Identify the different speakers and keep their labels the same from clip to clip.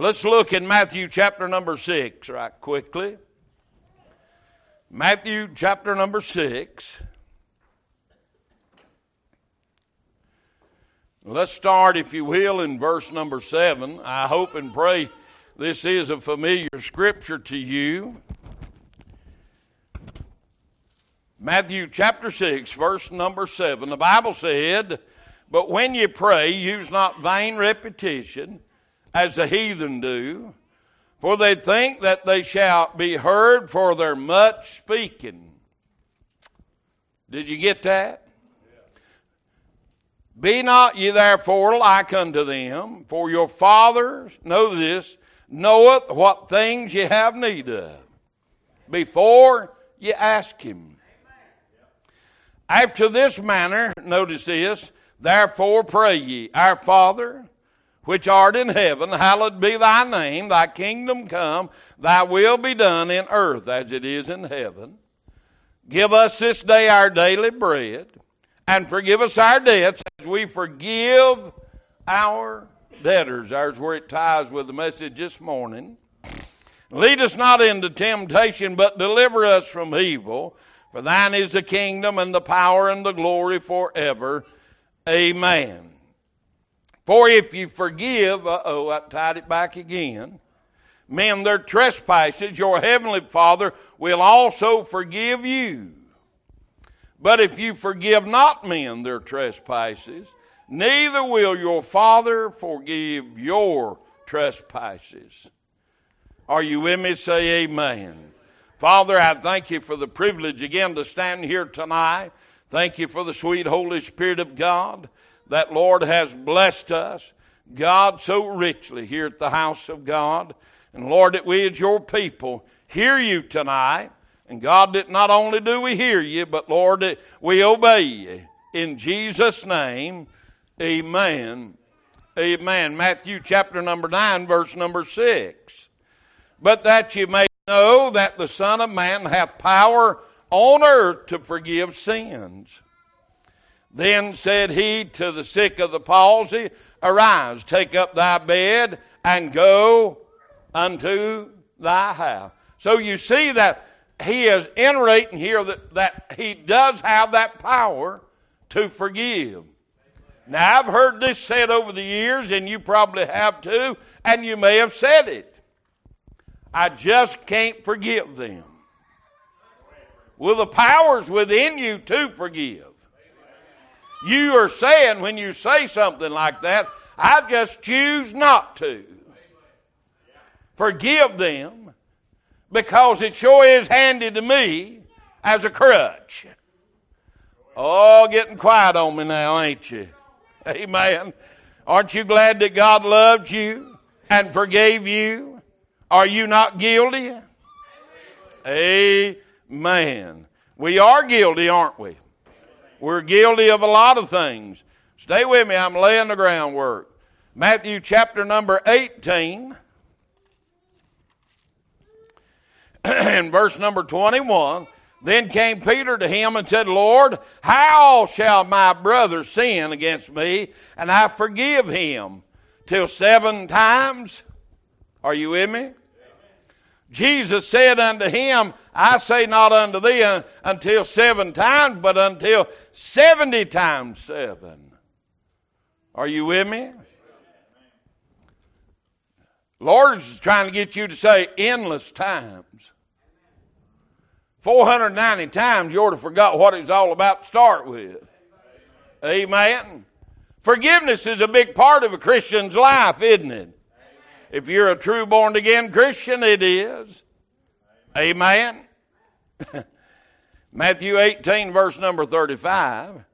Speaker 1: Let's look in Matthew chapter number 6 right quickly. Matthew chapter number 6. Let's start, if you will, in verse number 7. I hope and pray this is a familiar scripture to you. Matthew chapter 6, verse number 7. The Bible said, But when you pray, use not vain repetition as the heathen do, for they think that they shall be heard for their much speaking. Did you get that? Be not ye therefore like unto them, for your Father, know this, knoweth what things ye have need of, before ye ask him. After this manner, notice this, therefore pray ye, Our Father, which art in heaven, hallowed be thy name, thy kingdom come, thy will be done in earth as it is in heaven. Give us this day our daily bread, and forgive us our debts as we forgive our debtors. There's where it ties with the message this morning. Lead us not into temptation, but deliver us from evil. For thine is the kingdom and the power and the glory forever. Amen. For if you forgive, oh, I tied it back again, men their trespasses, your heavenly Father will also forgive you. But if you forgive not men their trespasses, neither will your Father forgive your trespasses. Are you with me? Say amen. Father, I thank you for the privilege again to stand here tonight. Thank you for the sweet Holy Spirit of God that Lord has blessed us, God, so richly here at the house of God. And Lord, that we as your people hear you tonight. And God, that not only do we hear you, but Lord, that we obey you. In Jesus' name, amen. Amen. Matthew chapter number 9, verse number 6. But that you may know that the Son of Man hath power on earth to forgive sins. Then said he to the sick of the palsy, Arise, take up thy bed, and go unto thy house. So you see that he is iterating here that, that he does have that power to forgive. Now, I've heard this said over the years, and you probably have too, and you may have said it. I just can't forgive them. Well, the power's within you to forgive. You are saying when you say something like that, I just choose not to. Forgive them because it sure is handy to me as a crutch. Oh, getting quiet on me now, ain't you? Amen. Aren't you glad that God loved you and forgave you? Are you not guilty? Amen. We are guilty, aren't we? We're guilty of a lot of things. Stay with me, I'm laying the groundwork. Matthew chapter number 18 and verse number 21. Then came Peter to him and said, Lord, how shall my brother sin against me and I forgive him? Till seven times? Are you with me? Jesus said unto him, I say not unto thee until seven times, but until seventy times seven. Are you with me? Lord's trying to get you to say endless times. 490 times you ought to forgot what it's all about to start with. Amen. Forgiveness is a big part of a Christian's life, isn't it? If you're a true born again Christian, it is. Amen. Matthew 18, verse number 35.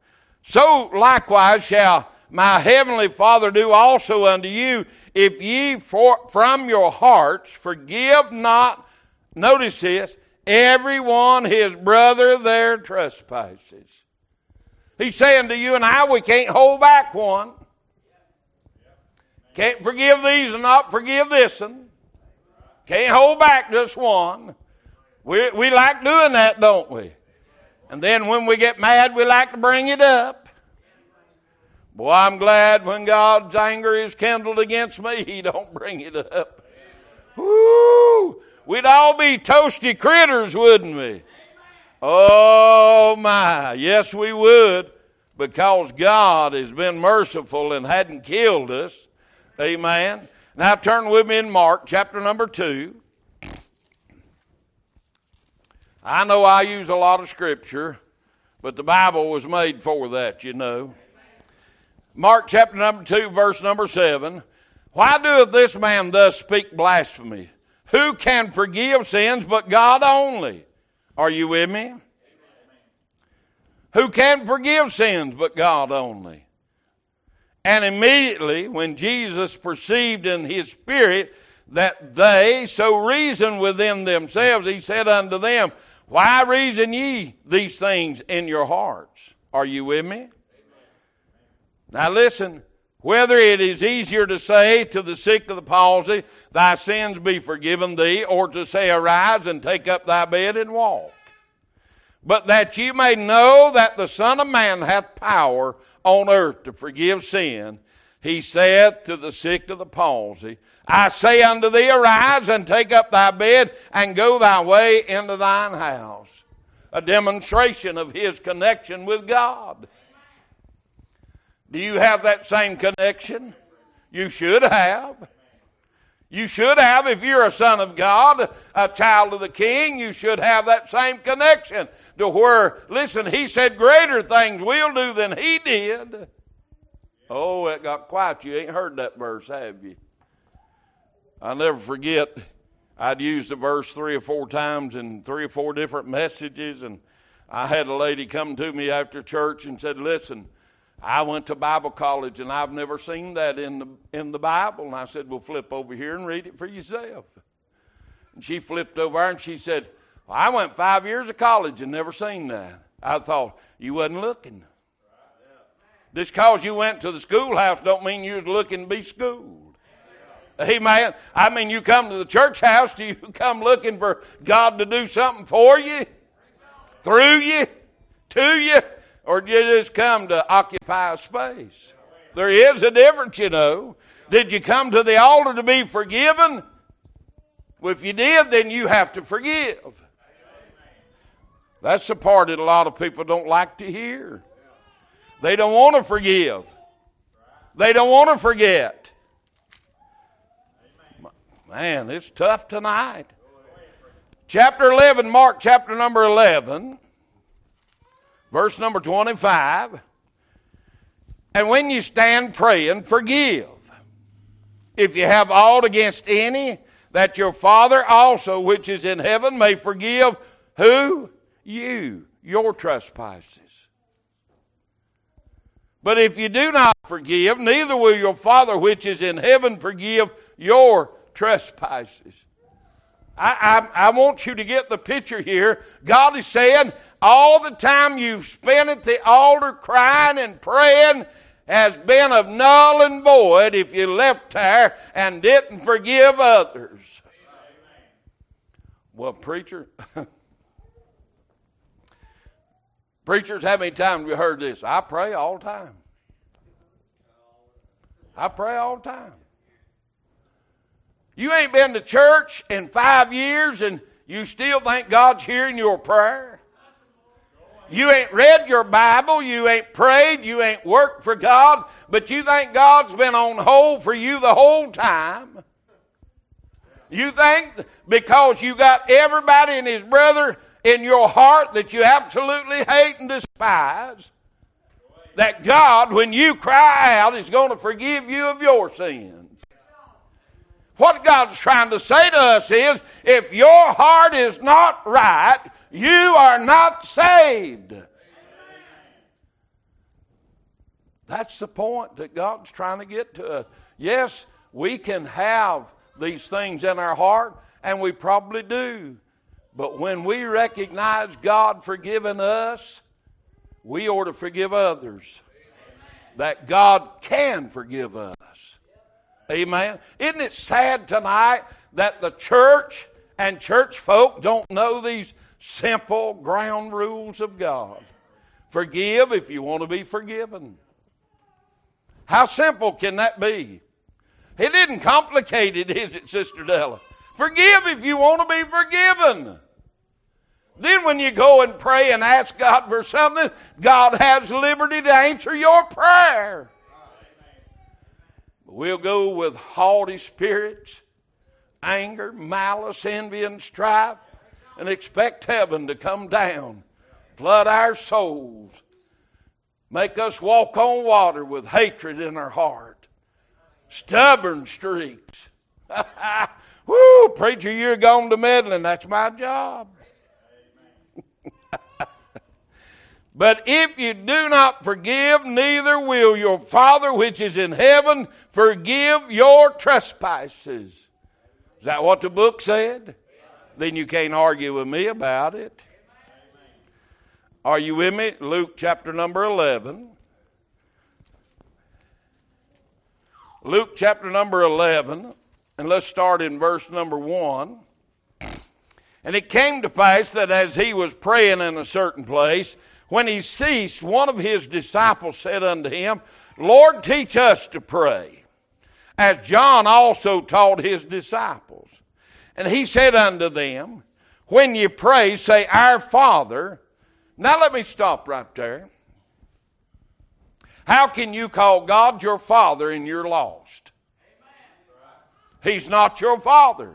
Speaker 1: So likewise shall my heavenly Father do also unto you if ye for, from your hearts forgive not, notice this, everyone his brother their trespasses. He's saying to you and I, we can't hold back one. Can't forgive these and not forgive this one. Can't hold back just one. We, we like doing that, don't we? And then when we get mad, we like to bring it up. Boy, I'm glad when God's anger is kindled against me, He don't bring it up. Woo! We'd all be toasty critters, wouldn't we? Oh my, yes we would, because God has been merciful and hadn't killed us. Amen. Now turn with me in Mark chapter number 2. I know I use a lot of scripture, but the Bible was made for that, you know. Mark chapter number 2, verse number 7. Why doeth this man thus speak blasphemy? Who can forgive sins but God only? Are you with me? Who can forgive sins but God only? And immediately, when Jesus perceived in his spirit that they so reasoned within themselves, he said unto them, why reason ye these things in your hearts? Are you with me? Now listen, whether it is easier to say to the sick of the palsy, Thy sins be forgiven thee, or to say, Arise and take up thy bed and walk. But that ye may know that the Son of Man hath power on earth to forgive sin, he saith to the sick of the palsy, I say unto thee, arise and take up thy bed and go thy way into thine house. A demonstration of his connection with God. Do you have that same connection? You should have. You should have, if you're a son of God, a child of the king, you should have that same connection to where, listen, he said, greater things we'll do than he did. Oh, it got quiet. You ain't heard that verse, have you? I'll never forget, I'd used the verse three or four times in three or four different messages, and I had a lady come to me after church and said, Listen, I went to Bible college and I've never seen that in the, in the Bible. And I said, Well, flip over here and read it for yourself. And she flipped over and she said, well, I went five years of college and never seen that. I thought, You wasn't looking. Just because you went to the schoolhouse don't mean you was looking to be schooled. Amen. I mean, you come to the church house, do you come looking for God to do something for you? Through you? To you? Or did you just come to occupy a space? There is a difference, you know. Did you come to the altar to be forgiven? Well, if you did, then you have to forgive. That's the part that a lot of people don't like to hear. They don't want to forgive. They don't want to forget. Man, it's tough tonight. Chapter 11, Mark chapter number 11, verse number 25. And when you stand praying, forgive. If you have aught against any, that your Father also, which is in heaven, may forgive who? You, your trespasses. But if you do not forgive, neither will your Father which is in heaven forgive your trespasses. I, I, I, want you to get the picture here. God is saying all the time you've spent at the altar crying and praying has been of null and void if you left there and didn't forgive others. Well, preacher, preachers, how many times have you heard this? I pray all the time. I pray all the time. You ain't been to church in five years and you still think God's hearing your prayer? You ain't read your Bible, you ain't prayed, you ain't worked for God, but you think God's been on hold for you the whole time. You think because you got everybody and his brother in your heart that you absolutely hate and despise, that God, when you cry out, is going to forgive you of your sins. What God's trying to say to us is if your heart is not right, you are not saved. That's the point that God's trying to get to us. Yes, we can have these things in our heart, and we probably do. But when we recognize God forgiving us, we ought to forgive others. That God can forgive us. Amen. Isn't it sad tonight that the church and church folk don't know these simple ground rules of God? Forgive if you want to be forgiven. How simple can that be? It isn't complicated, is it, Sister Della? Forgive if you want to be forgiven. Then, when you go and pray and ask God for something, God has liberty to answer your prayer. We'll go with haughty spirits, anger, malice, envy, and strife, and expect heaven to come down, flood our souls, make us walk on water with hatred in our heart, stubborn streaks. Woo, preacher, you're going to meddling. That's my job. But if you do not forgive, neither will your Father which is in heaven forgive your trespasses. Is that what the book said? Then you can't argue with me about it. Are you with me? Luke chapter number 11. Luke chapter number 11, and let's start in verse number 1. And it came to pass that as he was praying in a certain place, when he ceased, one of his disciples said unto him, Lord, teach us to pray, as John also taught his disciples. And he said unto them, When ye pray, say, Our Father. Now let me stop right there. How can you call God your Father and you're lost? He's not your Father.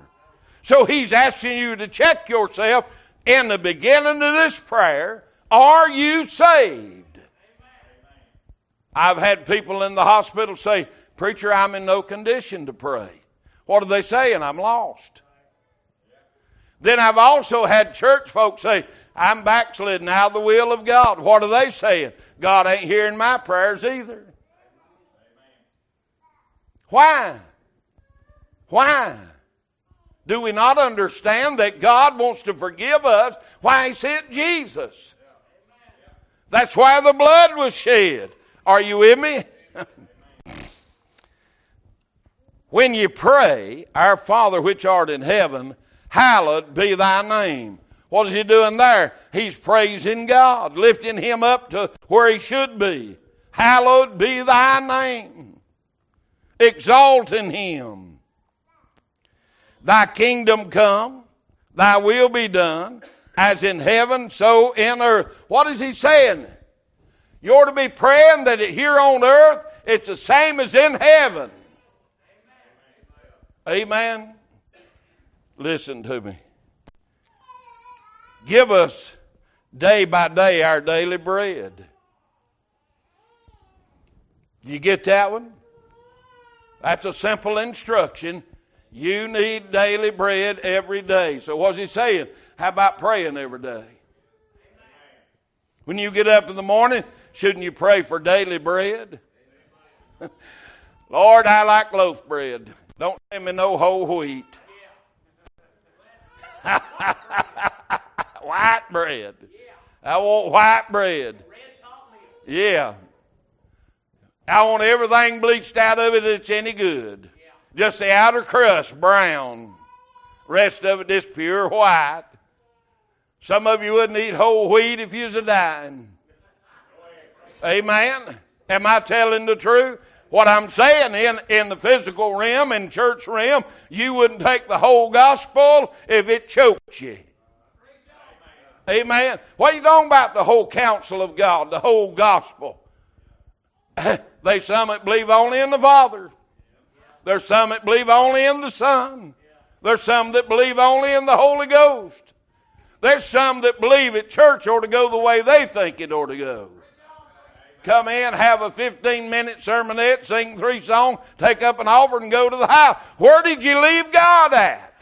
Speaker 1: So he's asking you to check yourself in the beginning of this prayer are you saved? I've had people in the hospital say, Preacher, I'm in no condition to pray. What are they saying? I'm lost. Then I've also had church folks say, I'm backslidden out of the will of God. What are they saying? God ain't hearing my prayers either. Why? Why? Do we not understand that God wants to forgive us? Why He sent Jesus? That's why the blood was shed. Are you with me? when you pray, Our Father which art in heaven, hallowed be thy name. What is he doing there? He's praising God, lifting him up to where he should be. Hallowed be thy name. Exalting him. Thy kingdom come, thy will be done as in heaven, so in earth. What is he saying? You ought to be praying that here on earth it's the same as in heaven. Amen. Listen to me. Give us day by day our daily bread. You get that one? That's a simple instruction. You need daily bread every day. So, what's he saying? How about praying every day? When you get up in the morning, shouldn't you pray for daily bread? Lord, I like loaf bread. Don't send me no whole wheat. white bread. I want white bread. Yeah. I want everything bleached out of it that's any good. Just the outer crust brown. Rest of it just pure white. Some of you wouldn't eat whole wheat if you was a dying. Amen. Am I telling the truth? What I'm saying in, in the physical realm, in church realm, you wouldn't take the whole gospel if it choked you. Amen. What are you talking about? The whole counsel of God, the whole gospel. they some that believe only in the Father. There's some that believe only in the Son. There's some that believe only in the Holy Ghost. There's some that believe at church ought to go the way they think it ought to go. Come in, have a 15 minute sermonette, sing three songs, take up an offering, and go to the house. Where did you leave God at?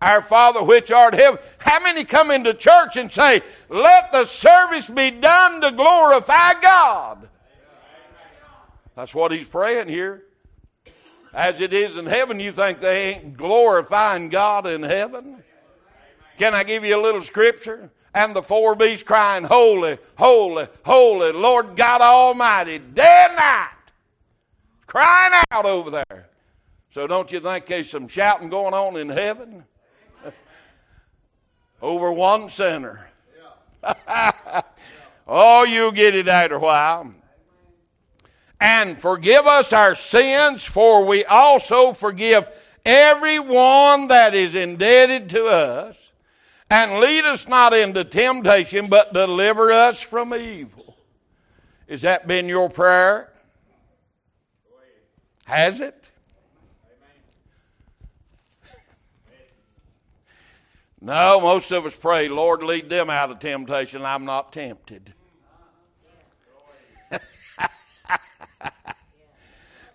Speaker 1: Our Father which art in heaven. How many come into church and say, Let the service be done to glorify God? That's what he's praying here. As it is in heaven, you think they ain't glorifying God in heaven? Can I give you a little scripture? And the four beasts crying, Holy, holy, holy, Lord God Almighty, day and night. Crying out over there. So don't you think there's some shouting going on in heaven? over one sinner. oh, you'll get it after a while. and forgive us our sins, for we also forgive everyone that is indebted to us. And lead us not into temptation, but deliver us from evil. Has that been your prayer? Has it? No, most of us pray, Lord, lead them out of temptation. I'm not tempted.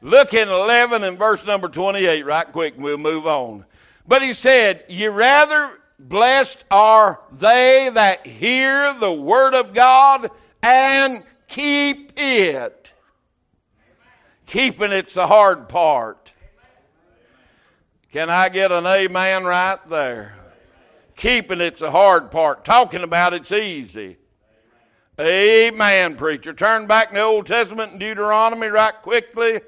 Speaker 1: Look in 11 and verse number 28 right quick and we'll move on. But he said, Ye rather blessed are they that hear the word of God and keep it. Keeping it's the hard part. Can I get an amen right there? Keeping it's the hard part. Talking about it's easy. Amen, preacher. Turn back in the Old Testament and Deuteronomy right quickly.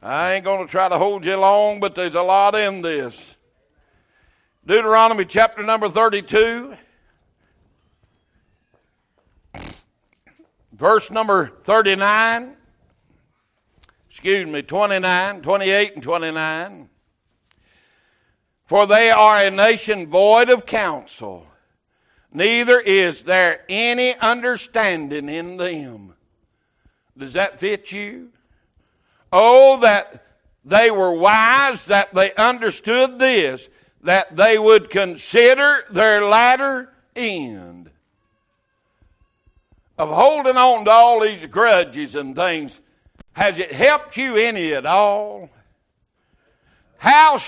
Speaker 1: I ain't going to try to hold you long, but there's a lot in this. Deuteronomy chapter number 32, verse number 39, excuse me, 29, 28, and 29. For they are a nation void of counsel, neither is there any understanding in them. Does that fit you? Oh, that they were wise, that they understood this, that they would consider their latter end. Of holding on to all these grudges and things, has it helped you any at all? How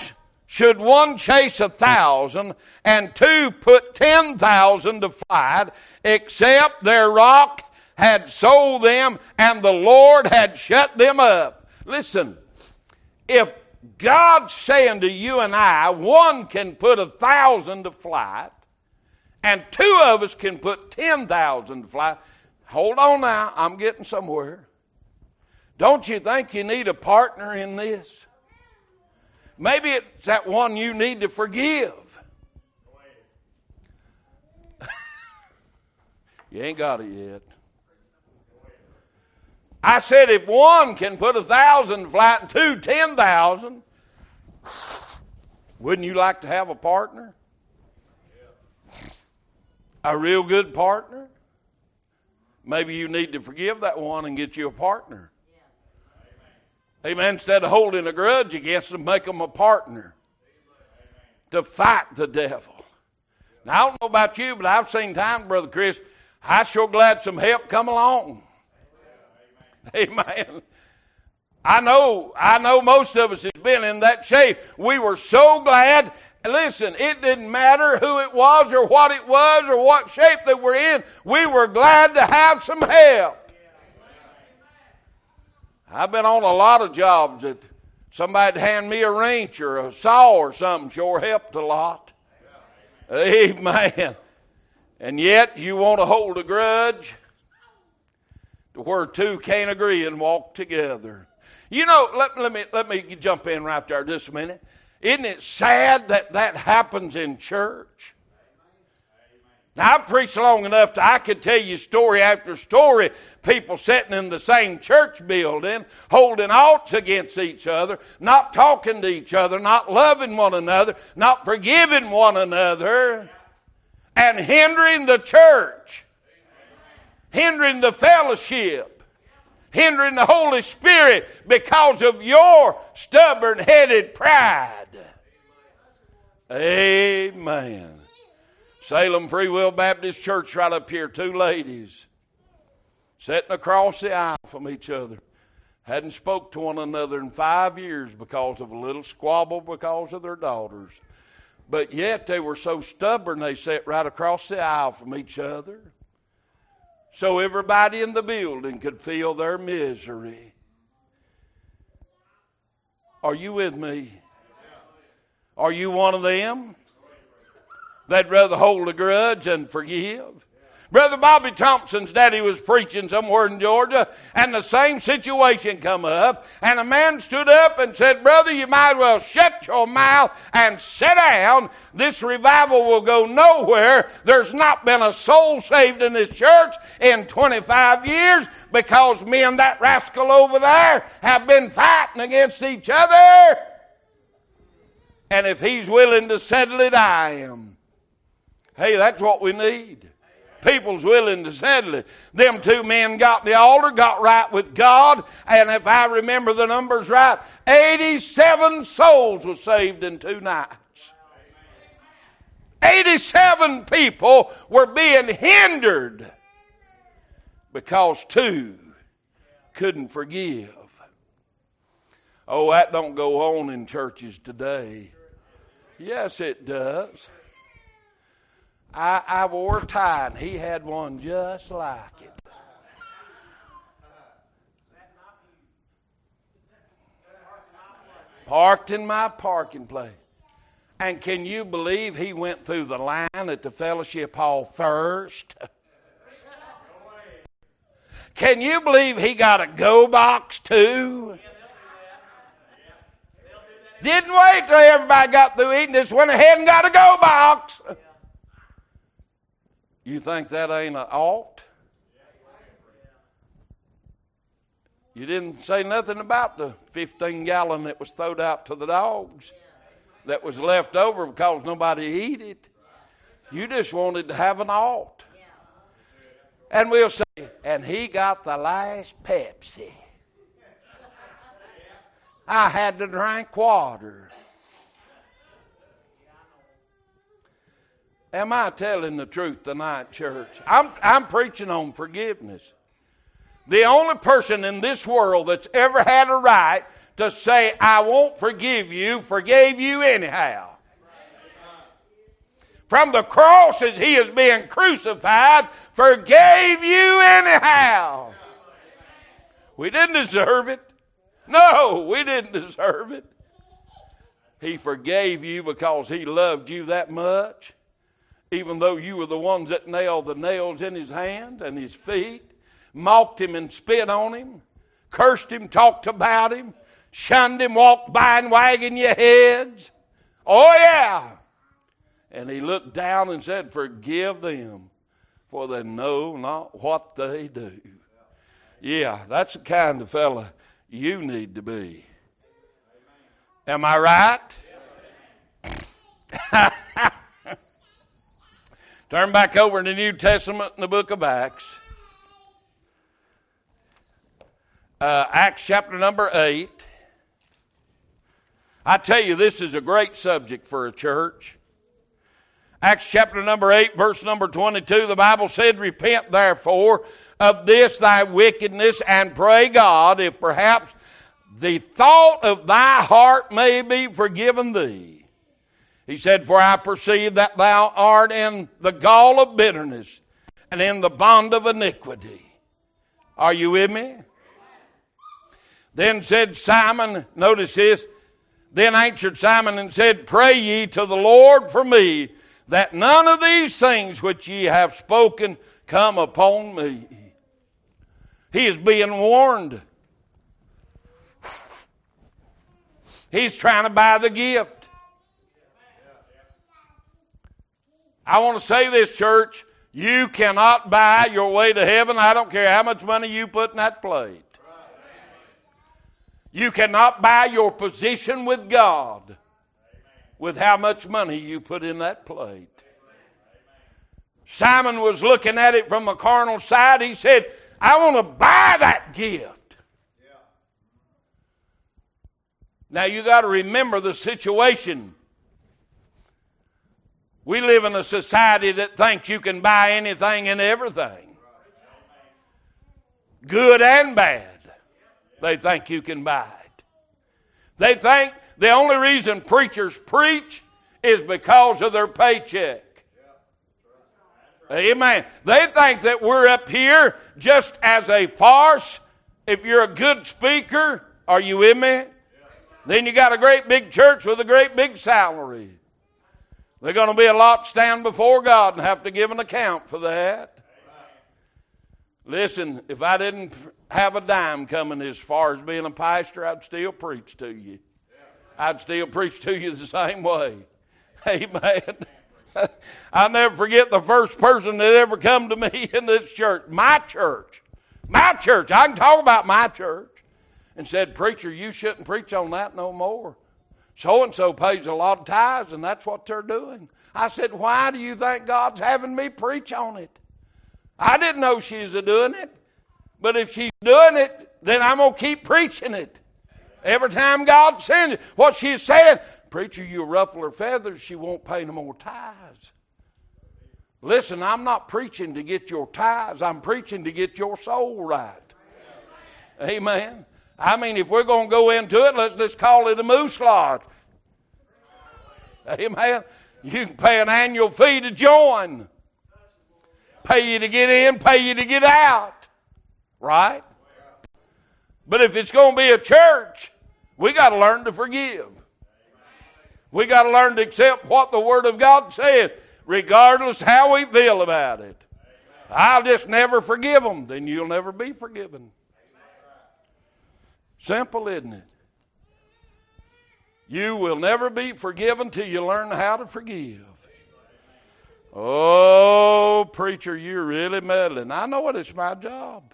Speaker 1: should one chase a thousand and two put ten thousand to flight, except their rock had sold them and the Lord had shut them up? Listen, if God's saying to you and I, one can put a thousand to flight, and two of us can put ten thousand to flight, hold on now, I'm getting somewhere. Don't you think you need a partner in this? Maybe it's that one you need to forgive. you ain't got it yet. I said, if one can put a thousand flight and two, ten thousand, wouldn't you like to have a partner? A real good partner? Maybe you need to forgive that one and get you a partner. Amen. Instead of holding a grudge against them, make them a partner to fight the devil. Now, I don't know about you, but I've seen times, Brother Chris, I sure glad some help come along. Amen. I know, I know most of us has been in that shape. We were so glad. Listen, it didn't matter who it was or what it was or what shape that we're in. We were glad to have some help. I've been on a lot of jobs that somebody'd hand me a wrench or a saw or something sure helped a lot. Amen. And yet you want to hold a grudge where two can't agree and walk together. You know, let, let, me, let me jump in right there just a minute. Isn't it sad that that happens in church? Now, I've preached long enough that I could tell you story after story, people sitting in the same church building, holding alts against each other, not talking to each other, not loving one another, not forgiving one another, and hindering the church hindering the fellowship, hindering the Holy Spirit because of your stubborn headed pride. Amen. Salem Free Will Baptist Church, right up here, two ladies sitting across the aisle from each other. Hadn't spoke to one another in five years because of a little squabble because of their daughters. But yet they were so stubborn they sat right across the aisle from each other so everybody in the building could feel their misery. Are you with me? Are you one of them? That'd rather hold a grudge and forgive? Brother Bobby Thompson's daddy was preaching somewhere in Georgia, and the same situation come up, and a man stood up and said, Brother, you might as well shut your mouth and sit down. This revival will go nowhere. There's not been a soul saved in this church in 25 years because me and that rascal over there have been fighting against each other. And if he's willing to settle it, I am. Hey, that's what we need. People's willing to settle it. Them two men got the altar, got right with God, and if I remember the numbers right, 87 souls were saved in two nights. 87 people were being hindered because two couldn't forgive. Oh, that don't go on in churches today. Yes, it does. I, I wore a tie, and he had one just like it. Parked in my parking place. And can you believe he went through the line at the fellowship hall first? Can you believe he got a go box too? Didn't wait till everybody got through eating, just went ahead and got a go box. You think that ain't an ought? You didn't say nothing about the 15 gallon that was thrown out to the dogs that was left over because nobody eat it. You just wanted to have an ought. And we'll say, and he got the last Pepsi. I had to drink water. Am I telling the truth tonight, church? I'm, I'm preaching on forgiveness. The only person in this world that's ever had a right to say, I won't forgive you, forgave you anyhow. From the cross as he is being crucified, forgave you anyhow. We didn't deserve it. No, we didn't deserve it. He forgave you because he loved you that much, even though you were the ones that nailed the nails in his hand and his feet, mocked him and spit on him, cursed him, talked about him, shunned him, walked by and wagging your heads. Oh, yeah. And he looked down and said, Forgive them, for they know not what they do. Yeah, that's the kind of fella you need to be. Am I right? Turn back over in the New Testament in the book of Acts. Uh, Acts chapter number 8. I tell you, this is a great subject for a church. Acts chapter number 8, verse number 22, the Bible said, Repent therefore of this thy wickedness and pray God if perhaps the thought of thy heart may be forgiven thee. He said, For I perceive that thou art in the gall of bitterness and in the bond of iniquity. Are you with me? Then said Simon, notice this, then answered Simon and said, Pray ye to the Lord for me, that none of these things which ye have spoken come upon me. He is being warned. He's trying to buy the gift. I want to say this, church. You cannot buy your way to heaven. I don't care how much money you put in that plate. You cannot buy your position with God with how much money you put in that plate. Simon was looking at it from a carnal side. He said, I want to buy that gift. Now you got to remember the situation. We live in a society that thinks you can buy anything and everything. Good and bad. They think you can buy it. They think the only reason preachers preach is because of their paycheck. Amen. They think that we're up here just as a farce. If you're a good speaker, are you with me? Then you got a great big church with a great big salary. They're going to be a lot stand before God and have to give an account for that. Listen, if I didn't have a dime coming as far as being a pastor, I'd still preach to you. I'd still preach to you the same way. Amen. I'll never forget the first person that ever come to me in this church, my church, my church. I can talk about my church, and said, "Preacher, you shouldn't preach on that no more." So and so pays a lot of tithes, and that's what they're doing. I said, "Why do you think God's having me preach on it?" I didn't know she was doing it, but if she's doing it, then I'm gonna keep preaching it. Every time God sends it, what she's saying, Preacher, you ruffle her feathers, she won't pay no more tithes. Listen, I'm not preaching to get your tithes, I'm preaching to get your soul right. Amen. I mean, if we're going to go into it, let's just call it a moose lodge. Amen. You can pay an annual fee to join. Pay you to get in, pay you to get out. Right? But if it's going to be a church, we got to learn to forgive. We got to learn to accept what the Word of God says, regardless how we feel about it. I'll just never forgive them, then you'll never be forgiven. Simple, isn't it? You will never be forgiven till you learn how to forgive. Oh, preacher, you're really meddling. I know it, it's my job.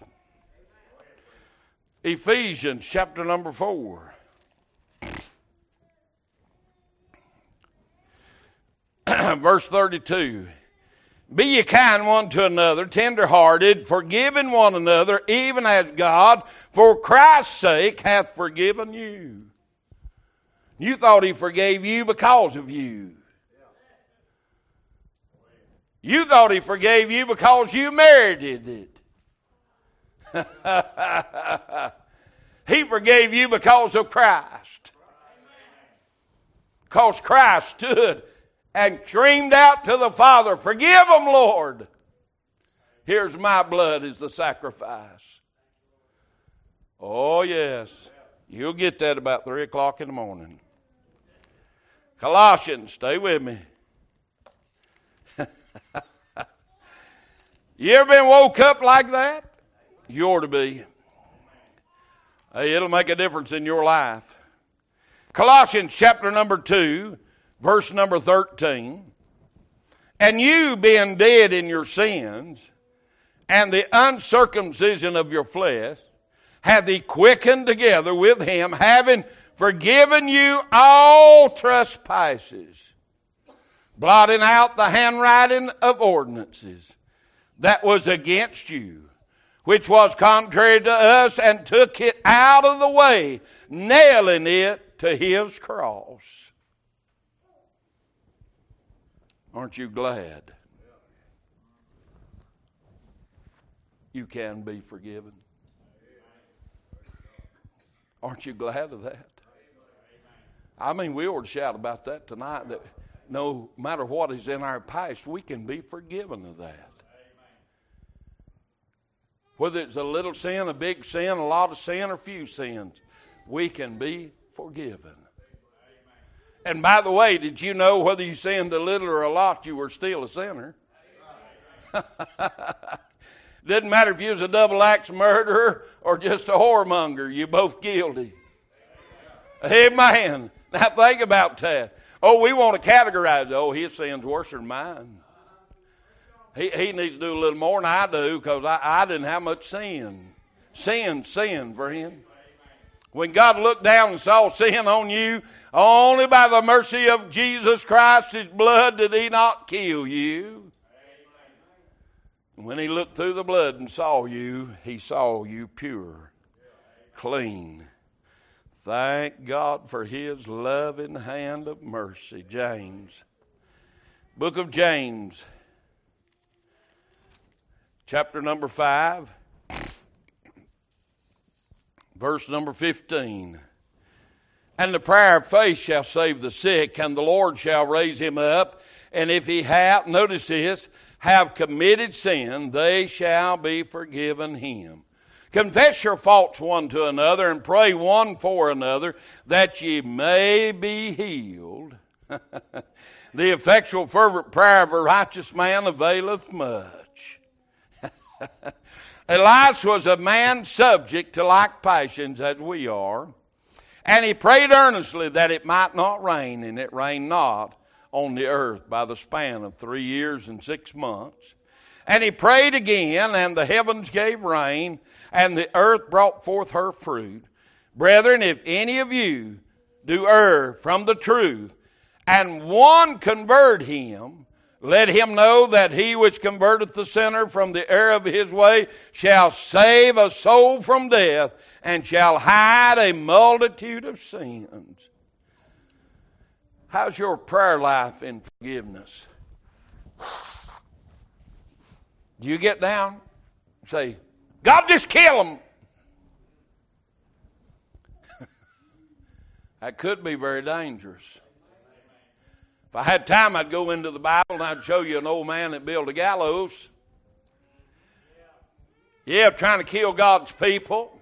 Speaker 1: Ephesians chapter number 4. Verse 32. Be ye kind one to another, tenderhearted, forgiving one another, even as God, for Christ's sake, hath forgiven you. You thought He forgave you because of you. You thought He forgave you because you merited it. he forgave you because of Christ. Because Christ stood and screamed out to the Father, Forgive them, Lord. Here's my blood as the sacrifice. Oh, yes. You'll get that about 3 o'clock in the morning. Colossians, stay with me. you ever been woke up like that? You ought to be. Hey, it'll make a difference in your life. Colossians chapter number 2 verse number 13. And you being dead in your sins and the uncircumcision of your flesh, have he quickened together with him, having forgiven you all trespasses, blotting out the handwriting of ordinances that was against you, which was contrary to us, and took it out of the way, nailing it to his cross. Aren't you glad you can be forgiven? Aren't you glad of that? I mean, we ought to shout about that tonight that no matter what is in our past, we can be forgiven of that. Whether it's a little sin, a big sin, a lot of sin, or few sins, we can be forgiven. And by the way, did you know whether you sinned a little or a lot, you were still a sinner? Didn't matter if you was a double axe murderer or just a whoremonger, you both guilty. Amen. Now think about that. Oh, we want to categorize. Oh, his sin's worse than mine. He, he needs to do a little more than I do because I, I didn't have much sin. Sin, sin for him. When God looked down and saw sin on you, only by the mercy of Jesus Christ, His blood, did He not kill you. When He looked through the blood and saw you, He saw you pure, clean. Thank God for His loving hand of mercy. James. Book of James, chapter number 5 verse number 15. And the prayer of faith shall save the sick, and the Lord shall raise him up. And if he have, notice this, have committed sin, they shall be forgiven him. Confess your faults one to another, and pray one for another, that ye may be healed. the effectual, fervent prayer of a righteous man availeth much. Elias was a man subject to like passions as we are, and he prayed earnestly that it might not rain, and it rained not on the earth by the span of three years and six months. And he prayed again, and the heavens gave rain, and the earth brought forth her fruit. Brethren, if any of you do err from the truth, and one convert him, let him know that he which converteth the sinner from the error of his way shall save a soul from death and shall hide a multitude of sins. How's your prayer life in forgiveness? Do you get down? Say, God, just kill him? that could be very dangerous. If I had time, I'd go into the Bible and I'd show you an old man that built a gallows. Yeah, trying to kill God's people.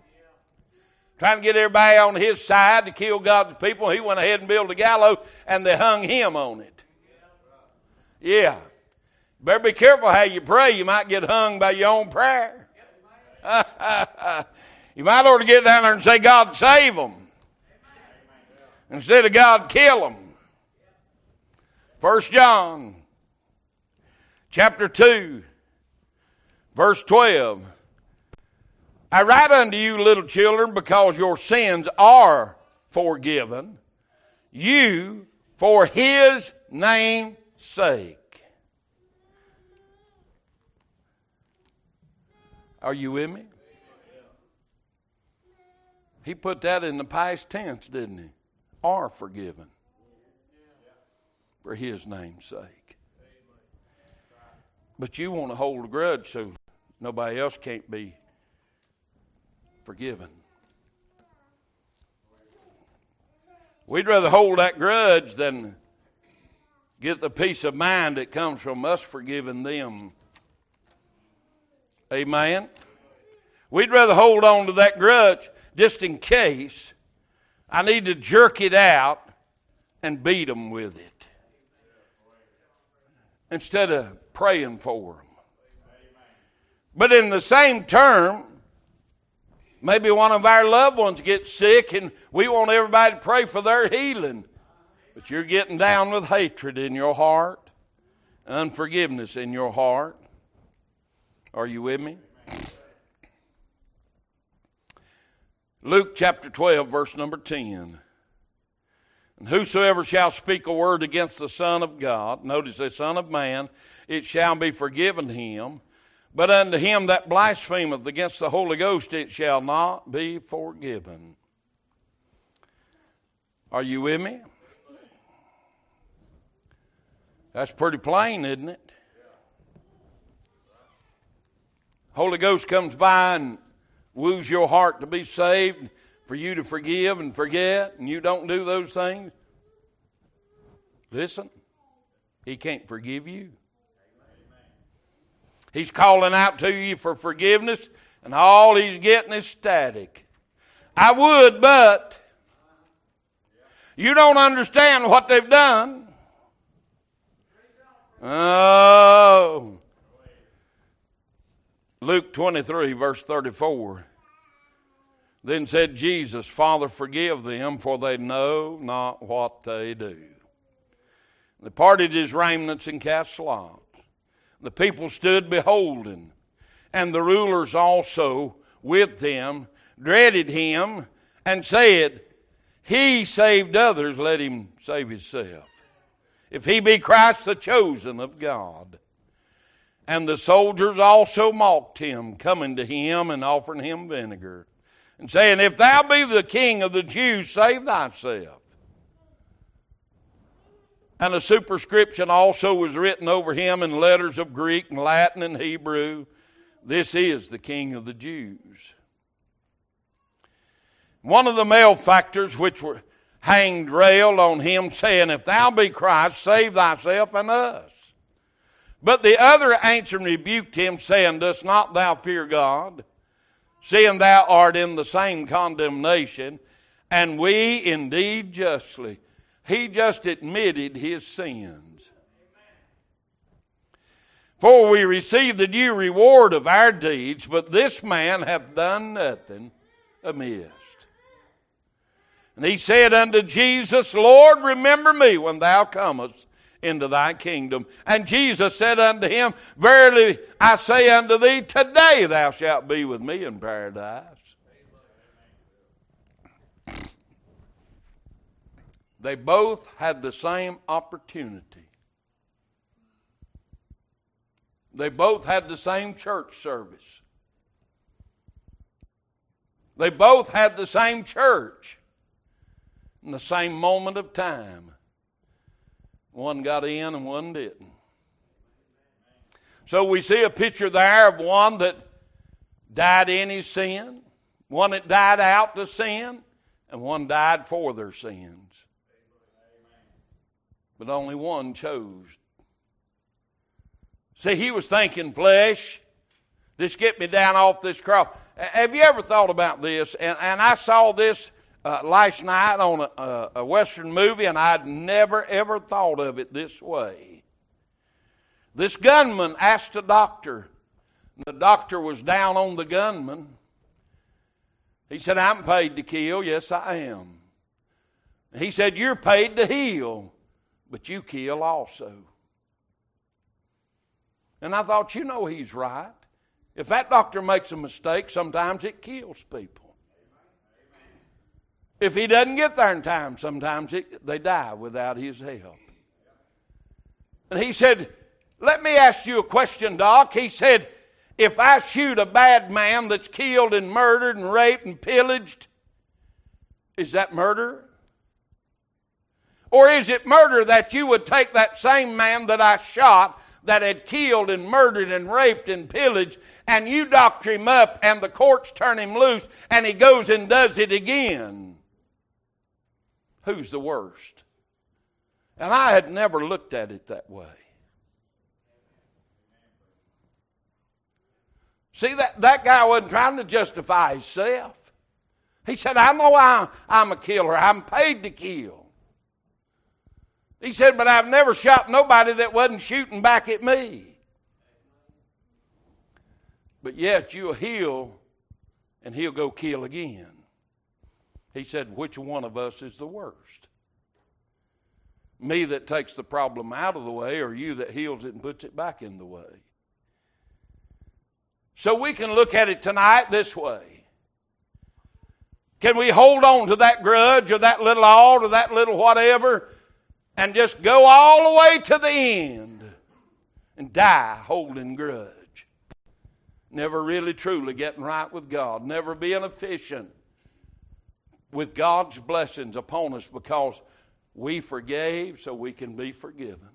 Speaker 1: Trying to get everybody on his side to kill God's people. He went ahead and built a gallows and they hung him on it. Yeah. Better be careful how you pray. You might get hung by your own prayer. you might ought to get down there and say, God, save them. Instead of God, kill them. First John chapter 2 verse 12 I write unto you little children because your sins are forgiven you for his name's sake Are you with me? He put that in the past tense, didn't he? Are forgiven for his name's sake. But you want to hold a grudge so nobody else can't be forgiven. We'd rather hold that grudge than get the peace of mind that comes from us forgiving them. Amen. We'd rather hold on to that grudge just in case I need to jerk it out and beat them with it instead of praying for them. But in the same term, maybe one of our loved ones gets sick and we want everybody to pray for their healing. But you're getting down with hatred in your heart, unforgiveness in your heart. Are you with me? Luke chapter 12, verse number 10. And whosoever shall speak a word against the Son of God, notice the Son of Man, it shall be forgiven him. But unto him that blasphemeth against the Holy Ghost, it shall not be forgiven. Are you with me? That's pretty plain, isn't it? Holy Ghost comes by and woos your heart to be saved for you to forgive and forget, and you don't do those things, listen, He can't forgive you. He's calling out to you for forgiveness, and all He's getting is static. I would, but you don't understand what they've done. Oh. Luke 23, verse 34. Then said Jesus, Father, forgive them, for they know not what they do. They parted his raiments and cast lots. The people stood beholding, and the rulers also with them dreaded him and said, He saved others, let him save himself. If he be Christ, the chosen of God. And the soldiers also mocked him, coming to him and offering him vinegar and saying, If thou be the king of the Jews, save thyself. And a superscription also was written over him in letters of Greek and Latin and Hebrew. This is the king of the Jews. One of the malefactors which were hanged railed on him, saying, If thou be Christ, save thyself and us. But the other answered and rebuked him, saying, Dost not thou fear God? Seeing thou art in the same condemnation, and we indeed justly. He just admitted his sins. For we receive the due reward of our deeds, but this man hath done nothing amiss. And he said unto Jesus, Lord, remember me when thou comest into thy kingdom. And Jesus said unto him, Verily I say unto thee, today thou shalt be with me in paradise. They both had the same opportunity. They both had the same church service. They both had the same church in the same moment of time. One got in and one didn't. So we see a picture there of one that died in his sin, one that died out to sin, and one died for their sins. But only one chose. See, he was thinking flesh. Just get me down off this cross. Have you ever thought about this? And, and I saw this uh, last night on a, a, Western movie, and I'd never ever thought of it this way. This gunman asked a doctor. The doctor was down on the gunman. He said, I'm paid to kill. Yes, I am. He said, You're paid to heal, but you kill also. And I thought, you know, he's right. If that doctor makes a mistake, sometimes it kills people. If he doesn't get there in time, sometimes it, they die without his help. And he said, Let me ask you a question, Doc. He said, If I shoot a bad man that's killed and murdered and raped and pillaged, is that murder? Or is it murder that you would take that same man that I shot that had killed and murdered and raped and pillaged, and you doctor him up, and the courts turn him loose, and he goes and does it again? Who's the worst. And I had never looked at it that way. See, that, that guy wasn't trying to justify himself. He said, I know I, I'm a killer. I'm paid to kill. He said, but I've never shot nobody that wasn't shooting back at me. But yet you'll heal and he'll go kill again. He said, Which one of us is the worst? Me that takes the problem out of the way, or you that heals it and puts it back in the way? So we can look at it tonight this way. Can we hold on to that grudge or that little alt or that little whatever and just go all the way to the end and die holding grudge? Never really truly getting right with God, never being efficient with God's blessings upon us because we forgave so we can be forgiven.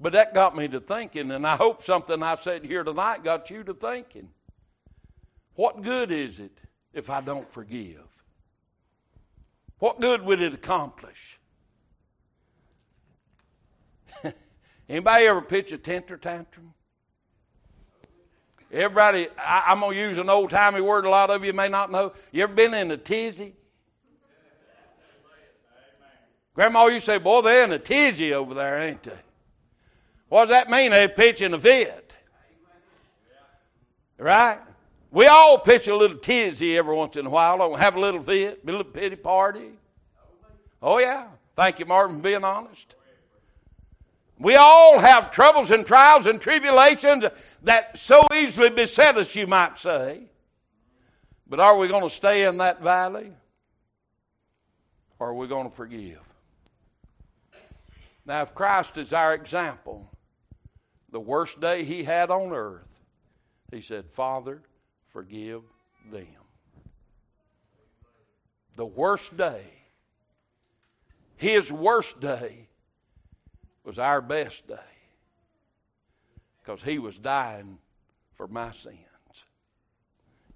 Speaker 1: But that got me to thinking, and I hope something I said here tonight got you to thinking. What good is it if I don't forgive? What good would it accomplish? Anybody ever pitch a temper tantrum? Everybody, I, am going to use an old timey word a lot of you may not know. You ever been in a tizzy? Grandma, you say, boy, they're in a tizzy over there, ain't they? What does that mean? They're pitching a fit. Right? We all pitch a little tizzy every once in a while. Don't have a little fit, a little pity party. Oh, yeah. Thank you, Martin, for being honest. We all have troubles and trials and tribulations that so easily beset us, you might say. But are we going to stay in that valley? Or are we going to forgive? Now, if Christ is our example, the worst day he had on earth, he said, Father, forgive them. The worst day, his worst day, was our best day because he was dying for my sins,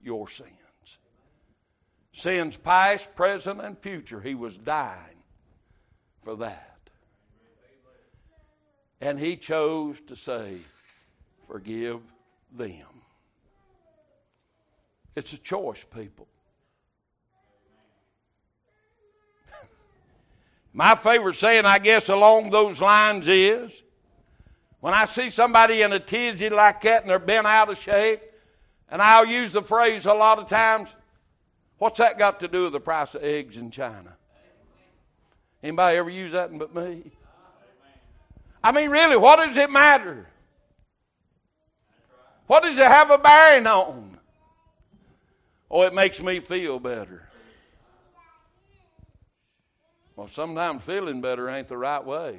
Speaker 1: your sins. Sins past, present, and future. He was dying for that. And he chose to say, Forgive them. It's a choice, people. My favorite saying, I guess, along those lines is When I see somebody in a tizzy like that and they're bent out of shape, and I'll use the phrase a lot of times, what's that got to do with the price of eggs in China? Anybody ever use that but me? I mean, really, what does it matter? What does it have a bearing on? Oh, it makes me feel better. Well, sometimes feeling better ain't the right way.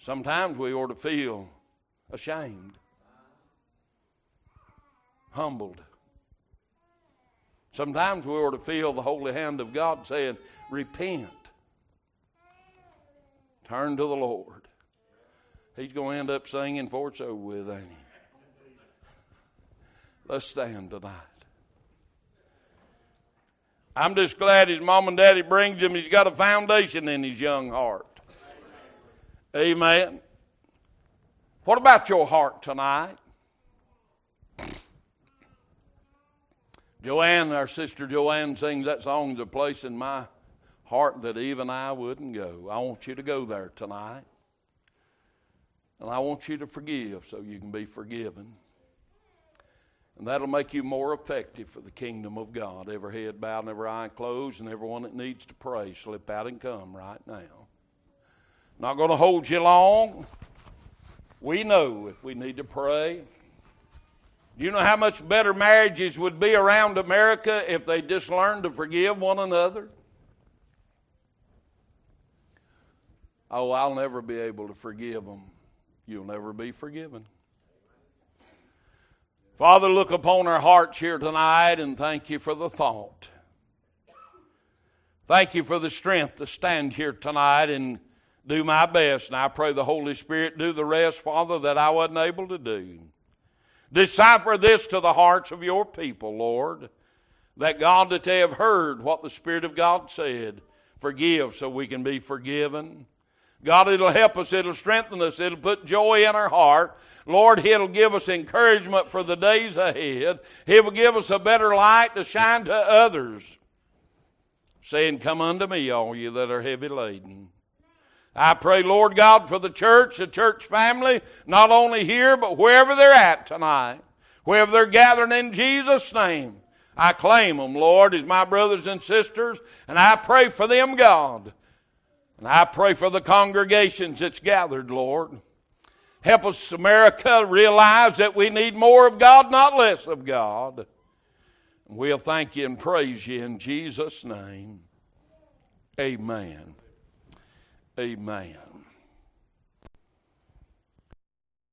Speaker 1: Sometimes we ought to feel ashamed, humbled. Sometimes we ought to feel the holy hand of God saying, Repent. Turn to the Lord. He's going to end up singing for it's over with, ain't he? Let's stand tonight. I'm just glad his mom and daddy brings him. He's got a foundation in his young heart. Amen. What about your heart tonight? Joanne, our sister Joanne, sings that song, a place in my heart that even I wouldn't go. I want you to go there tonight. And I want you to forgive so you can be forgiven. And that'll make you more effective for the kingdom of God. Every head bowed and every eye closed, and everyone that needs to pray, slip out and come right now. Not going to hold you long. We know if we need to pray. Do you know how much better marriages would be around America if they just learned to forgive one another? Oh, I'll never be able to forgive them. You'll never be forgiven. Father, look upon our hearts here tonight and thank you for the thought. Thank you for the strength to stand here tonight and do my best. And I pray the Holy Spirit do the rest, Father, that I wasn't able to do. Decipher this to the hearts of your people, Lord, that God, that they have heard what the Spirit of God said, forgive so we can be forgiven. God, it'll help us, it'll strengthen us, it'll put joy in our heart. Lord, it'll give us encouragement for the days ahead. It will give us a better light to shine to others, saying, Come unto me, all you that are heavy laden. I pray, Lord God, for the church, the church family, not only here, but wherever they're at tonight, wherever they're gathering in Jesus' name. I claim them, Lord, as my brothers and sisters, and I pray for them, God. And I pray for the congregations that's gathered, Lord. Help us, America, realize that we need more of God, not less of God. We'll thank you and praise you in Jesus' name. Amen. Amen.